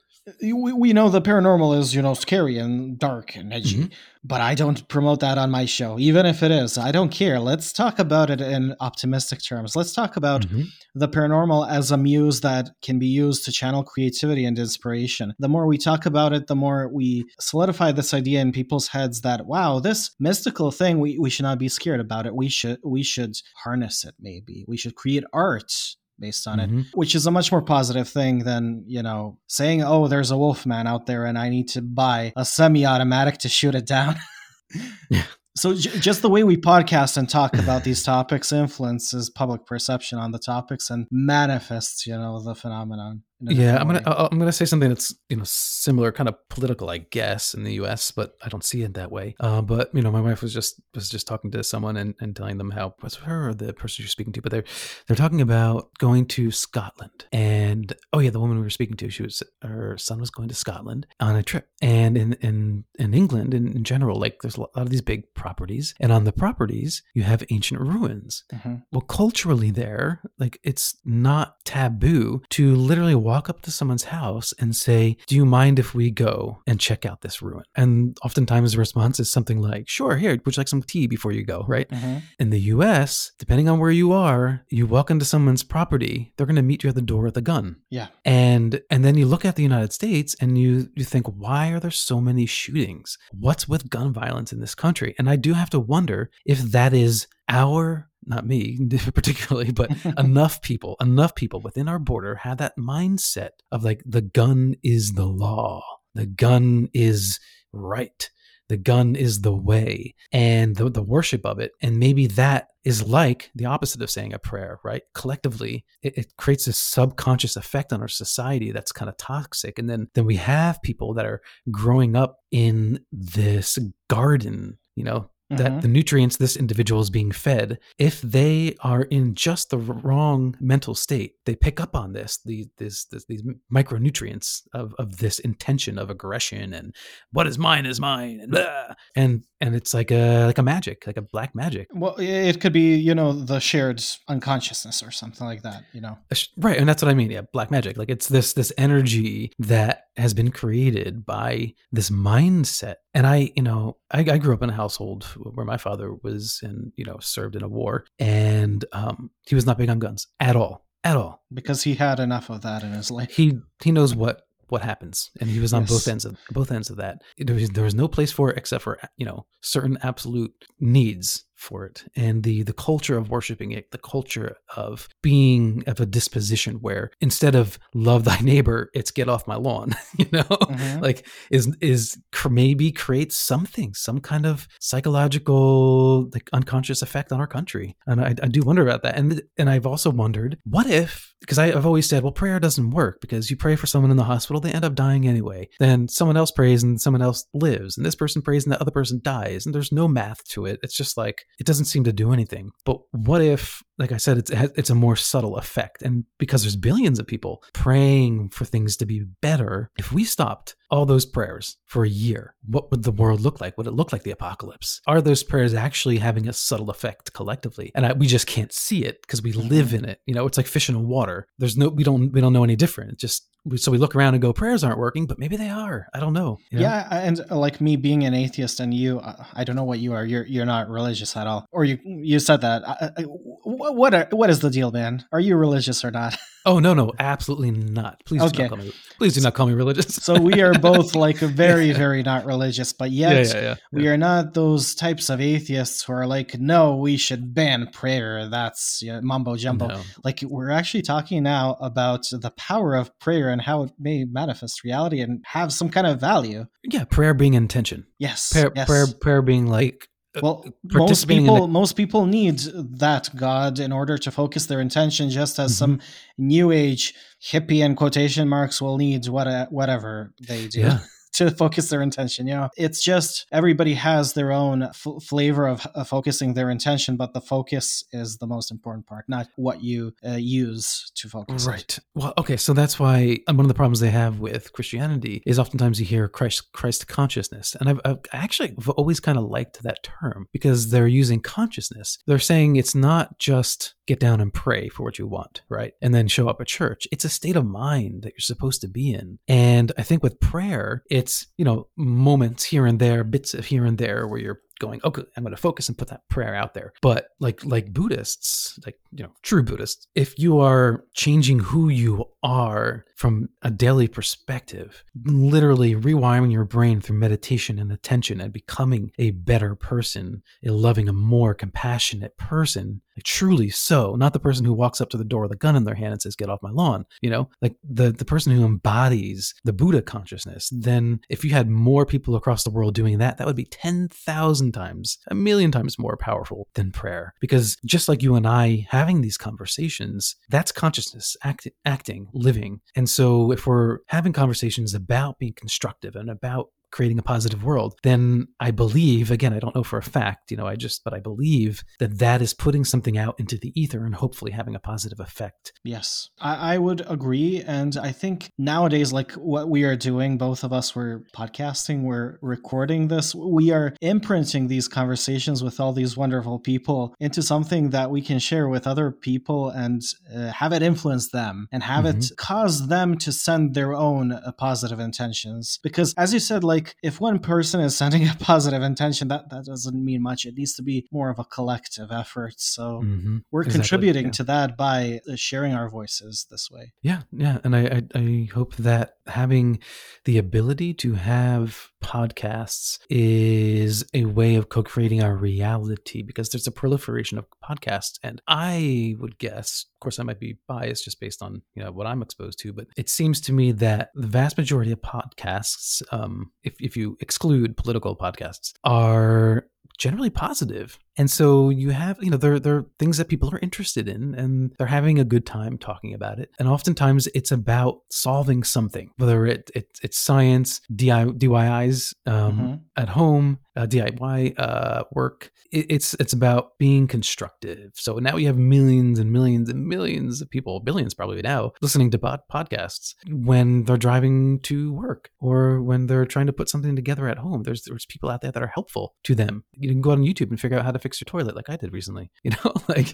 we, we know the paranormal is you know scary and dark and edgy mm-hmm. but i don't promote that on my show even if it is. I don't care. Let's talk about it in optimistic terms. Let's talk about mm-hmm. the paranormal as a muse that can be used to channel creativity and inspiration. The more we talk about it the more we solidify this idea in people's heads that wow this mystical thing we, we should not be scared about it. We should we should harness it maybe. We should create art based on mm-hmm. it, which is a much more positive thing than, you know, saying, oh, there's a wolf man out there and I need to buy a semi automatic to shoot it down. [LAUGHS] yeah. So j- just the way we podcast and talk about these topics influences public perception on the topics and manifests, you know, the phenomenon yeah i'm gonna i'm gonna say something that's you know similar kind of political i guess in the us but i don't see it that way. Uh, but you know my wife was just was just talking to someone and, and telling them how was her or the person you're speaking to but they're they're talking about going to scotland. And oh yeah the woman we were speaking to she was her son was going to scotland on a trip. And in in in england in, in general like there's a lot of these big properties and on the properties you have ancient ruins. Mm-hmm. well culturally there like it's not taboo to literally walk up to someone's house and say, Do you mind if we go and check out this ruin? And oftentimes the response is something like, Sure, here, would you like some tea before you go, right? Mm-hmm. In the US, depending on where you are, you walk into someone's property, they're going to meet you at the door with a gun. Yeah. And and then you look at the United States and you you think, why are there so many shootings? What's with gun violence in this country? And I do have to wonder if that is our not me [LAUGHS] particularly, but enough [LAUGHS] people, enough people within our border have that mindset of like the gun is the law, the gun is right, the gun is the way, and the, the worship of it. And maybe that is like the opposite of saying a prayer, right? Collectively, it, it creates a subconscious effect on our society that's kind of toxic. And then, then we have people that are growing up in this garden, you know, that mm-hmm. the nutrients this individual is being fed, if they are in just the wrong mental state, they pick up on this, these, this, this, these micronutrients of, of this intention of aggression and what is mine is mine and blah. and and it's like a like a magic, like a black magic. Well, it could be you know the shared unconsciousness or something like that, you know. Right, and that's what I mean. Yeah, black magic. Like it's this this energy that has been created by this mindset. And I, you know, I, I grew up in a household where my father was in, you know, served in a war, and um, he was not big on guns at all, at all. Because he had enough of that in his life. He he knows what what happens and he was on yes. both ends of both ends of that there was, there was no place for it except for you know certain absolute needs for it and the the culture of worshiping it the culture of being of a disposition where instead of love thy neighbor it's get off my lawn [LAUGHS] you know mm-hmm. like is is maybe creates something some kind of psychological like unconscious effect on our country and i, I do wonder about that and and i've also wondered what if because I've always said, well, prayer doesn't work because you pray for someone in the hospital, they end up dying anyway. Then someone else prays and someone else lives, and this person prays and the other person dies, and there's no math to it. It's just like it doesn't seem to do anything. But what if, like I said, it's it's a more subtle effect, and because there's billions of people praying for things to be better, if we stopped all those prayers for a year, what would the world look like? Would it look like the apocalypse? Are those prayers actually having a subtle effect collectively? And I, we just can't see it because we live mm-hmm. in it. You know, it's like fish in water. There's no, we don't, we don't know any different. It's just so we look around and go prayers aren't working but maybe they are. I don't know, you know? yeah and uh, like me being an atheist and you uh, i don't know what you are you're you're not religious at all. Or you you said that I, I, what are, what is the deal man? Are you religious or not? [LAUGHS] Oh no no absolutely not. Please okay. do not call me please do not call me religious. So we are [LAUGHS] both like very very not religious but yet yeah, yeah, yeah, we are not those types of atheists who are like no we should ban prayer. That's you know, mumbo jumbo. No. like we're actually talking now about the power of prayer and how it may manifest reality and have some kind of value. Yeah, prayer being intention. Yes. Prayer, yes. prayer, prayer being like uh, well most people the- most people need that god in order to focus their intention just as mm-hmm. some new age hippie and quotation marks will need what, whatever they do yeah [LAUGHS] to [LAUGHS] focus their intention. You know, it's just everybody has their own f- flavor of, of, focusing their intention, but the focus is the most important part, not what you uh, use to focus. Right. Well, okay, so that's why um, one of the problems they have with Christianity is oftentimes you hear Christ Christ consciousness, and I've, I've actually always kind of liked that term because they're using consciousness. They're saying it's not just get down and pray for what you want, right? And then show up at church. It's a state of mind that you're supposed to be in. And I think with prayer, it's, you know, moments here and there, bits of here and there where you're going, okay, I'm going to focus and put that prayer out there. But like like Buddhists, like you know, true Buddhists, if you are changing who you are from a daily perspective, literally rewiring your brain through meditation and attention and becoming a better person, a loving, a more compassionate person, truly so, not the person who walks up to the door with a gun in their hand and says, "Get off my lawn," you know, like the the person who embodies the Buddha consciousness. Then, if you had more people across the world doing that, that would be ten thousand times, a million times more powerful than prayer. Because just like you and I having these conversations, that's consciousness act, acting, living, and so if we're having conversations about being constructive and about creating a positive world, then I believe, again, I don't know for a fact, you know, I just, but I believe that that is putting something out into the ether and hopefully having a positive effect. Yes, I, I would agree. And I think nowadays, like what we are doing, both of us were podcasting, we're recording this, we are imprinting these conversations with all these wonderful people into something that we can share with other people and uh, have it influence them and have mm-hmm. it cause them to send their own uh, positive intentions. Because as you said, like, like if one person is sending a [LAUGHS] positive intention, that that doesn't mean much. It needs to be more of a collective effort. So mm-hmm. we're exactly. contributing yeah. to that by uh, sharing our voices this way. Yeah, yeah, and I, I I hope that having the ability to have podcasts is a way of co-creating our reality because there's a proliferation of podcasts and i would guess of course i might be biased just based on you know what i'm exposed to but it seems to me that the vast majority of podcasts um, if, if you exclude political podcasts are generally positive. And so you have, you know, there, there are things that people are interested in and they're having a good time talking about it. And oftentimes it's about solving something, whether it, it it's science, DI, DIYs um, mm-hmm. at home, uh, DIY uh, work. It, it's it's about being constructive. So now we have millions and millions and millions of people, billions probably now, listening to pod- podcasts when they're driving to work or when they're trying to put something together at home. There's there's people out there that are helpful to them. You can go out on YouTube and figure out how to fix your toilet, like I did recently. [LAUGHS] You know, like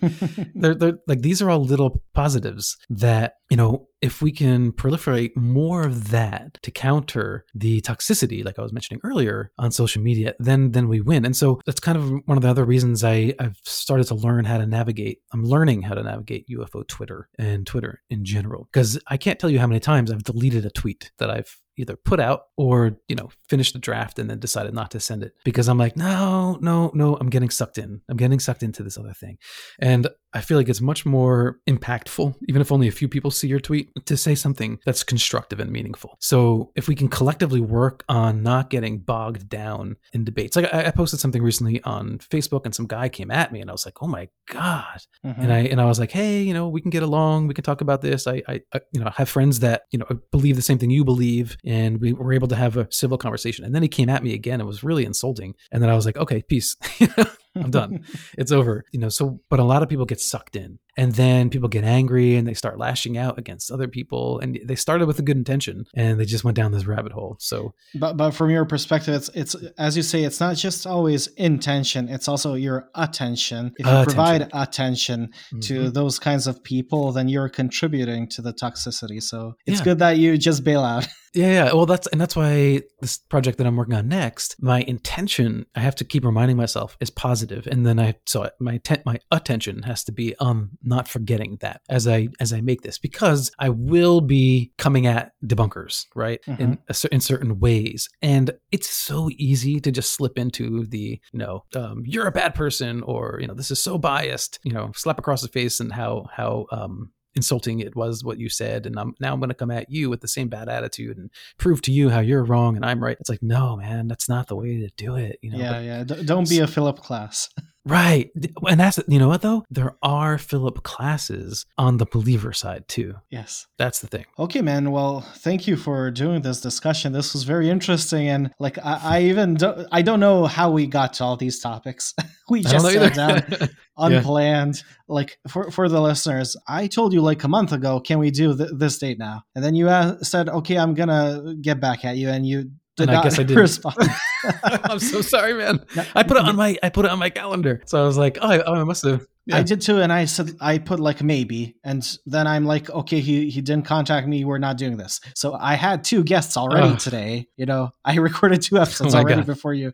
they're they're like these are all little positives that you know if we can proliferate more of that to counter the toxicity, like I was mentioning earlier on social media, then then we win. And so that's kind of one of the other reasons I, I've started to learn how to navigate. I'm learning how to navigate UFO Twitter and Twitter in general. Because I can't tell you how many times I've deleted a tweet that I've either put out or you know finish the draft and then decided not to send it because i'm like no no no i'm getting sucked in. I'm getting sucked into this other thing. And I feel like it's much more impactful, even if only a few people see your tweet, to say something that's constructive and meaningful. So if we can collectively work on not getting bogged down in debates, like I, I posted something recently on Facebook, and some guy came at me, and I was like, "Oh my god!" Mm-hmm. And I and I was like, "Hey, you know, we can get along, we can talk about this. I, I, I, you know, have friends that you know believe the same thing you believe, and we were able to have a civil conversation." And then he came at me again. It was really insulting, and then I was like, "Okay, peace." [LAUGHS] I'm done. [LAUGHS] it's over. You know, so but a lot of people get sucked in and then people get angry and they start lashing out against other people. And they started with a good intention and they just went down this rabbit hole. So but but from your perspective it's it's as you say it's not just always intention it's also your attention. If you uh, provide attention, attention mm-hmm. to those kinds of people then you're contributing to the toxicity. So it's yeah. good that you just bail out. [LAUGHS] Yeah, yeah. Well, that's and that's why this project that I'm working on next, my intention, I have to keep reminding myself, is positive, and then I so my te- my attention has to be on not forgetting that as I as I make this because I will be coming at debunkers right mm-hmm. in a, in certain ways, and it's so easy to just slip into the you know um, you're a bad person or you know this is so biased you know slap across the face and how how um, insulting it was what you said and I'm now I'm going to come at you with the same bad attitude and prove to you how you're wrong and I'm right. It's like no, man, that's not the way to do it, you know. Yeah, but, yeah. D- don't be a Philip Klass. [LAUGHS] Right. And that's, you know what, though? There are Philip Klasses on the believer side, too. Yes. That's the thing. Okay, man. Well, thank you for doing this discussion. This was very interesting. And like, I, I even don't, I don't know how we got to all these topics. [LAUGHS] we just sat down [LAUGHS] unplanned. yeah. Like, for, for the listeners, I told you like a month ago, can we do th- this date now? And then you uh, said, okay, I'm going to get back at you. And you did and I guess I [LAUGHS] didn't respond. [LAUGHS] I'm so sorry, man. I put it on my I put it on my calendar. So I was like, oh, I, oh, I must have. Yeah. I did too, and I said I put like maybe, and then I'm like, okay, he he didn't contact me. We're not doing this. So I had two guests already oh. today. You know, [LAUGHS] I recorded two episodes oh already God. before you,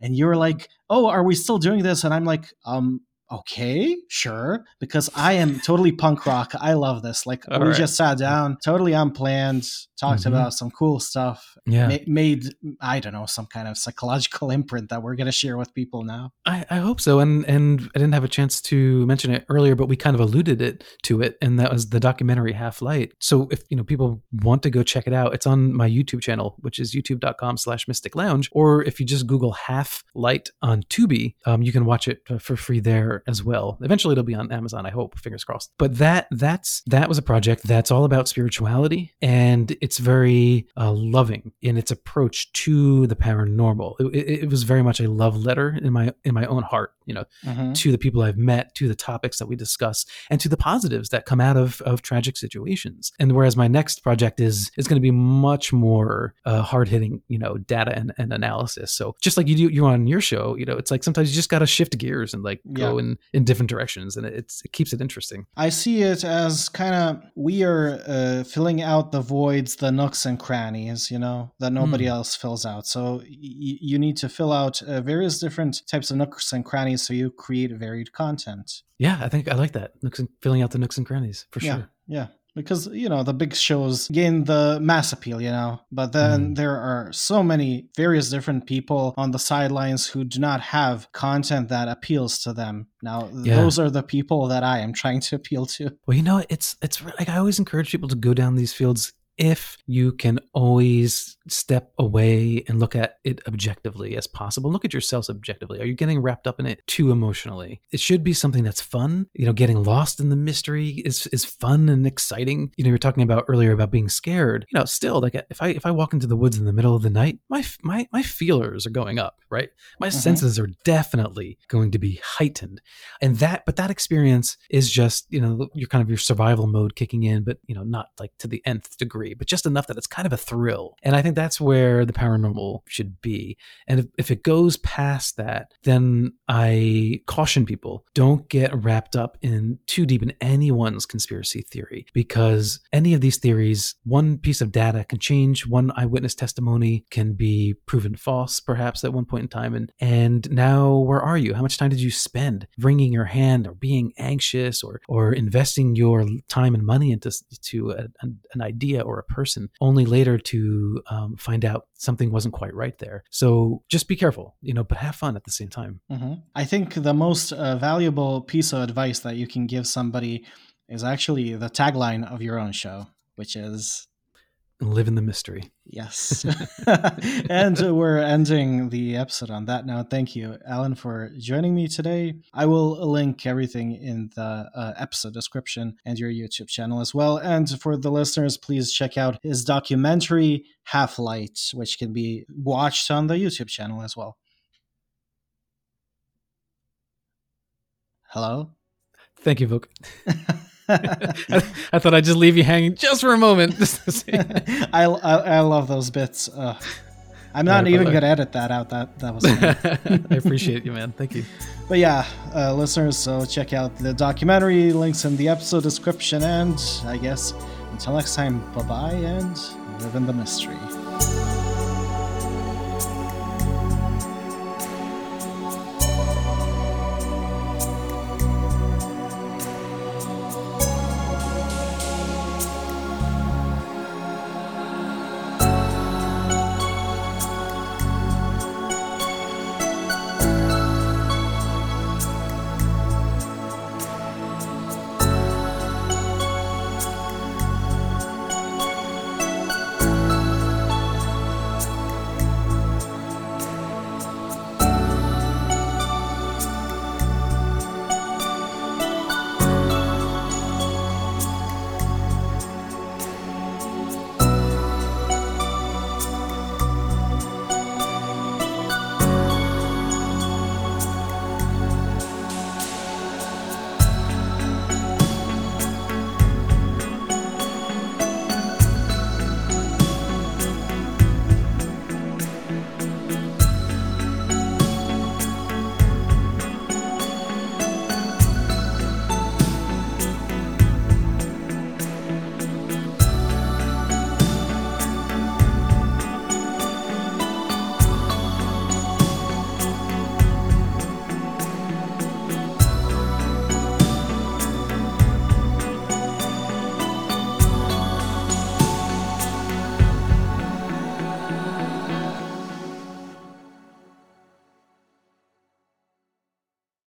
and you were like, oh, are we still doing this? And I'm like, um, okay, sure, because I am totally punk rock. I love this. Like All we right. just sat down, totally unplanned, talked mm-hmm. about some cool stuff. Yeah, ma- made I don't know some kind of psychological [LAUGHS] imprint that we're gonna share with people now. I, I hope so. And and I didn't have a chance to mention it earlier, but we kind of alluded it to it, and that was the documentary Half Light. So if you know people want to go check it out, it's on my YouTube channel, which is youtube.com/slash Mystic Lounge, or if you just Google Half Light on Tubi, um, you can watch it for free there as well. Eventually it'll be on Amazon, I hope, fingers crossed. But that that's that was a project that's all about spirituality and it's very uh, loving in its approach to the paranormal. It, it, it, was very much a love letter in my in my own heart, you know, mm-hmm. to the people I've met, to the topics that we discuss, and to the positives that come out of of tragic situations. And whereas my next project is is going to be much more uh, hard hitting, you know, data and, and analysis. So just like you do you on your show, you know, it's like sometimes you just got to shift gears and like yeah. go and in different directions, and it's it keeps it interesting. I see it as kind of we are uh, filling out the voids, the nooks and crannies, you know, that nobody mm. else fills out. So y- you need to fill out uh, various different types of nooks and crannies, so you create varied content. Yeah, I think I like that nooks and filling out the nooks and crannies for yeah, sure. Yeah because you know the big shows gain the mass appeal you know but then mm. there are so many various different people on the sidelines who do not have content that appeals to them now yeah. those are the people that i am trying to appeal to well you know it's it's like i always encourage people to go down these fields if you can always step away and look at it objectively as possible, look at yourselves objectively. Are you getting wrapped up in it too emotionally? It should be something that's fun. You know, getting lost in the mystery is is fun and exciting. You know, you were talking about earlier about being scared. You know, still like if I if I walk into the woods in the middle of the night, my my my feelers are going up, right? My mm-hmm. senses are definitely going to be heightened. And that but that experience is just, you know, your kind of your survival mode kicking in, but you know, not like to the nth degree but just enough that it's kind of a thrill. And I think that's where the paranormal should be. And if, if it goes past that, then I caution people don't get wrapped up in too deep in anyone's conspiracy theory because any of these theories, one piece of data can change, one eyewitness testimony can be proven false, perhaps at one point in time. And, and now where are you? How much time did you spend wringing your hand or being anxious or, or investing your time and money into to a, an idea or or a person, only later to um, find out something wasn't quite right there. So just be careful, you know, but have fun at the same time. Mm-hmm. I think the most uh, valuable piece of advice that you can give somebody is actually the tagline of your own show, which is live in the mystery. Yes. [LAUGHS] and we're ending the episode on that note. Thank you, Alan, for joining me today. I will link everything in the uh, episode description and your YouTube channel as well. And for the listeners, please check out his documentary, Half Light, which can be watched on the YouTube channel as well. Hello? Thank you, Vuk. [LAUGHS] [LAUGHS] I, thought I'd just leave you hanging just for a moment. [LAUGHS] [LAUGHS] I, I, I love those bits. Uh, I'm not right, even gonna edit that out. That that was. I appreciate you, man. Thank you. But yeah, uh, listeners, so check out the documentary. Links in the episode description, and I guess until next time, bye bye, and live in the mystery.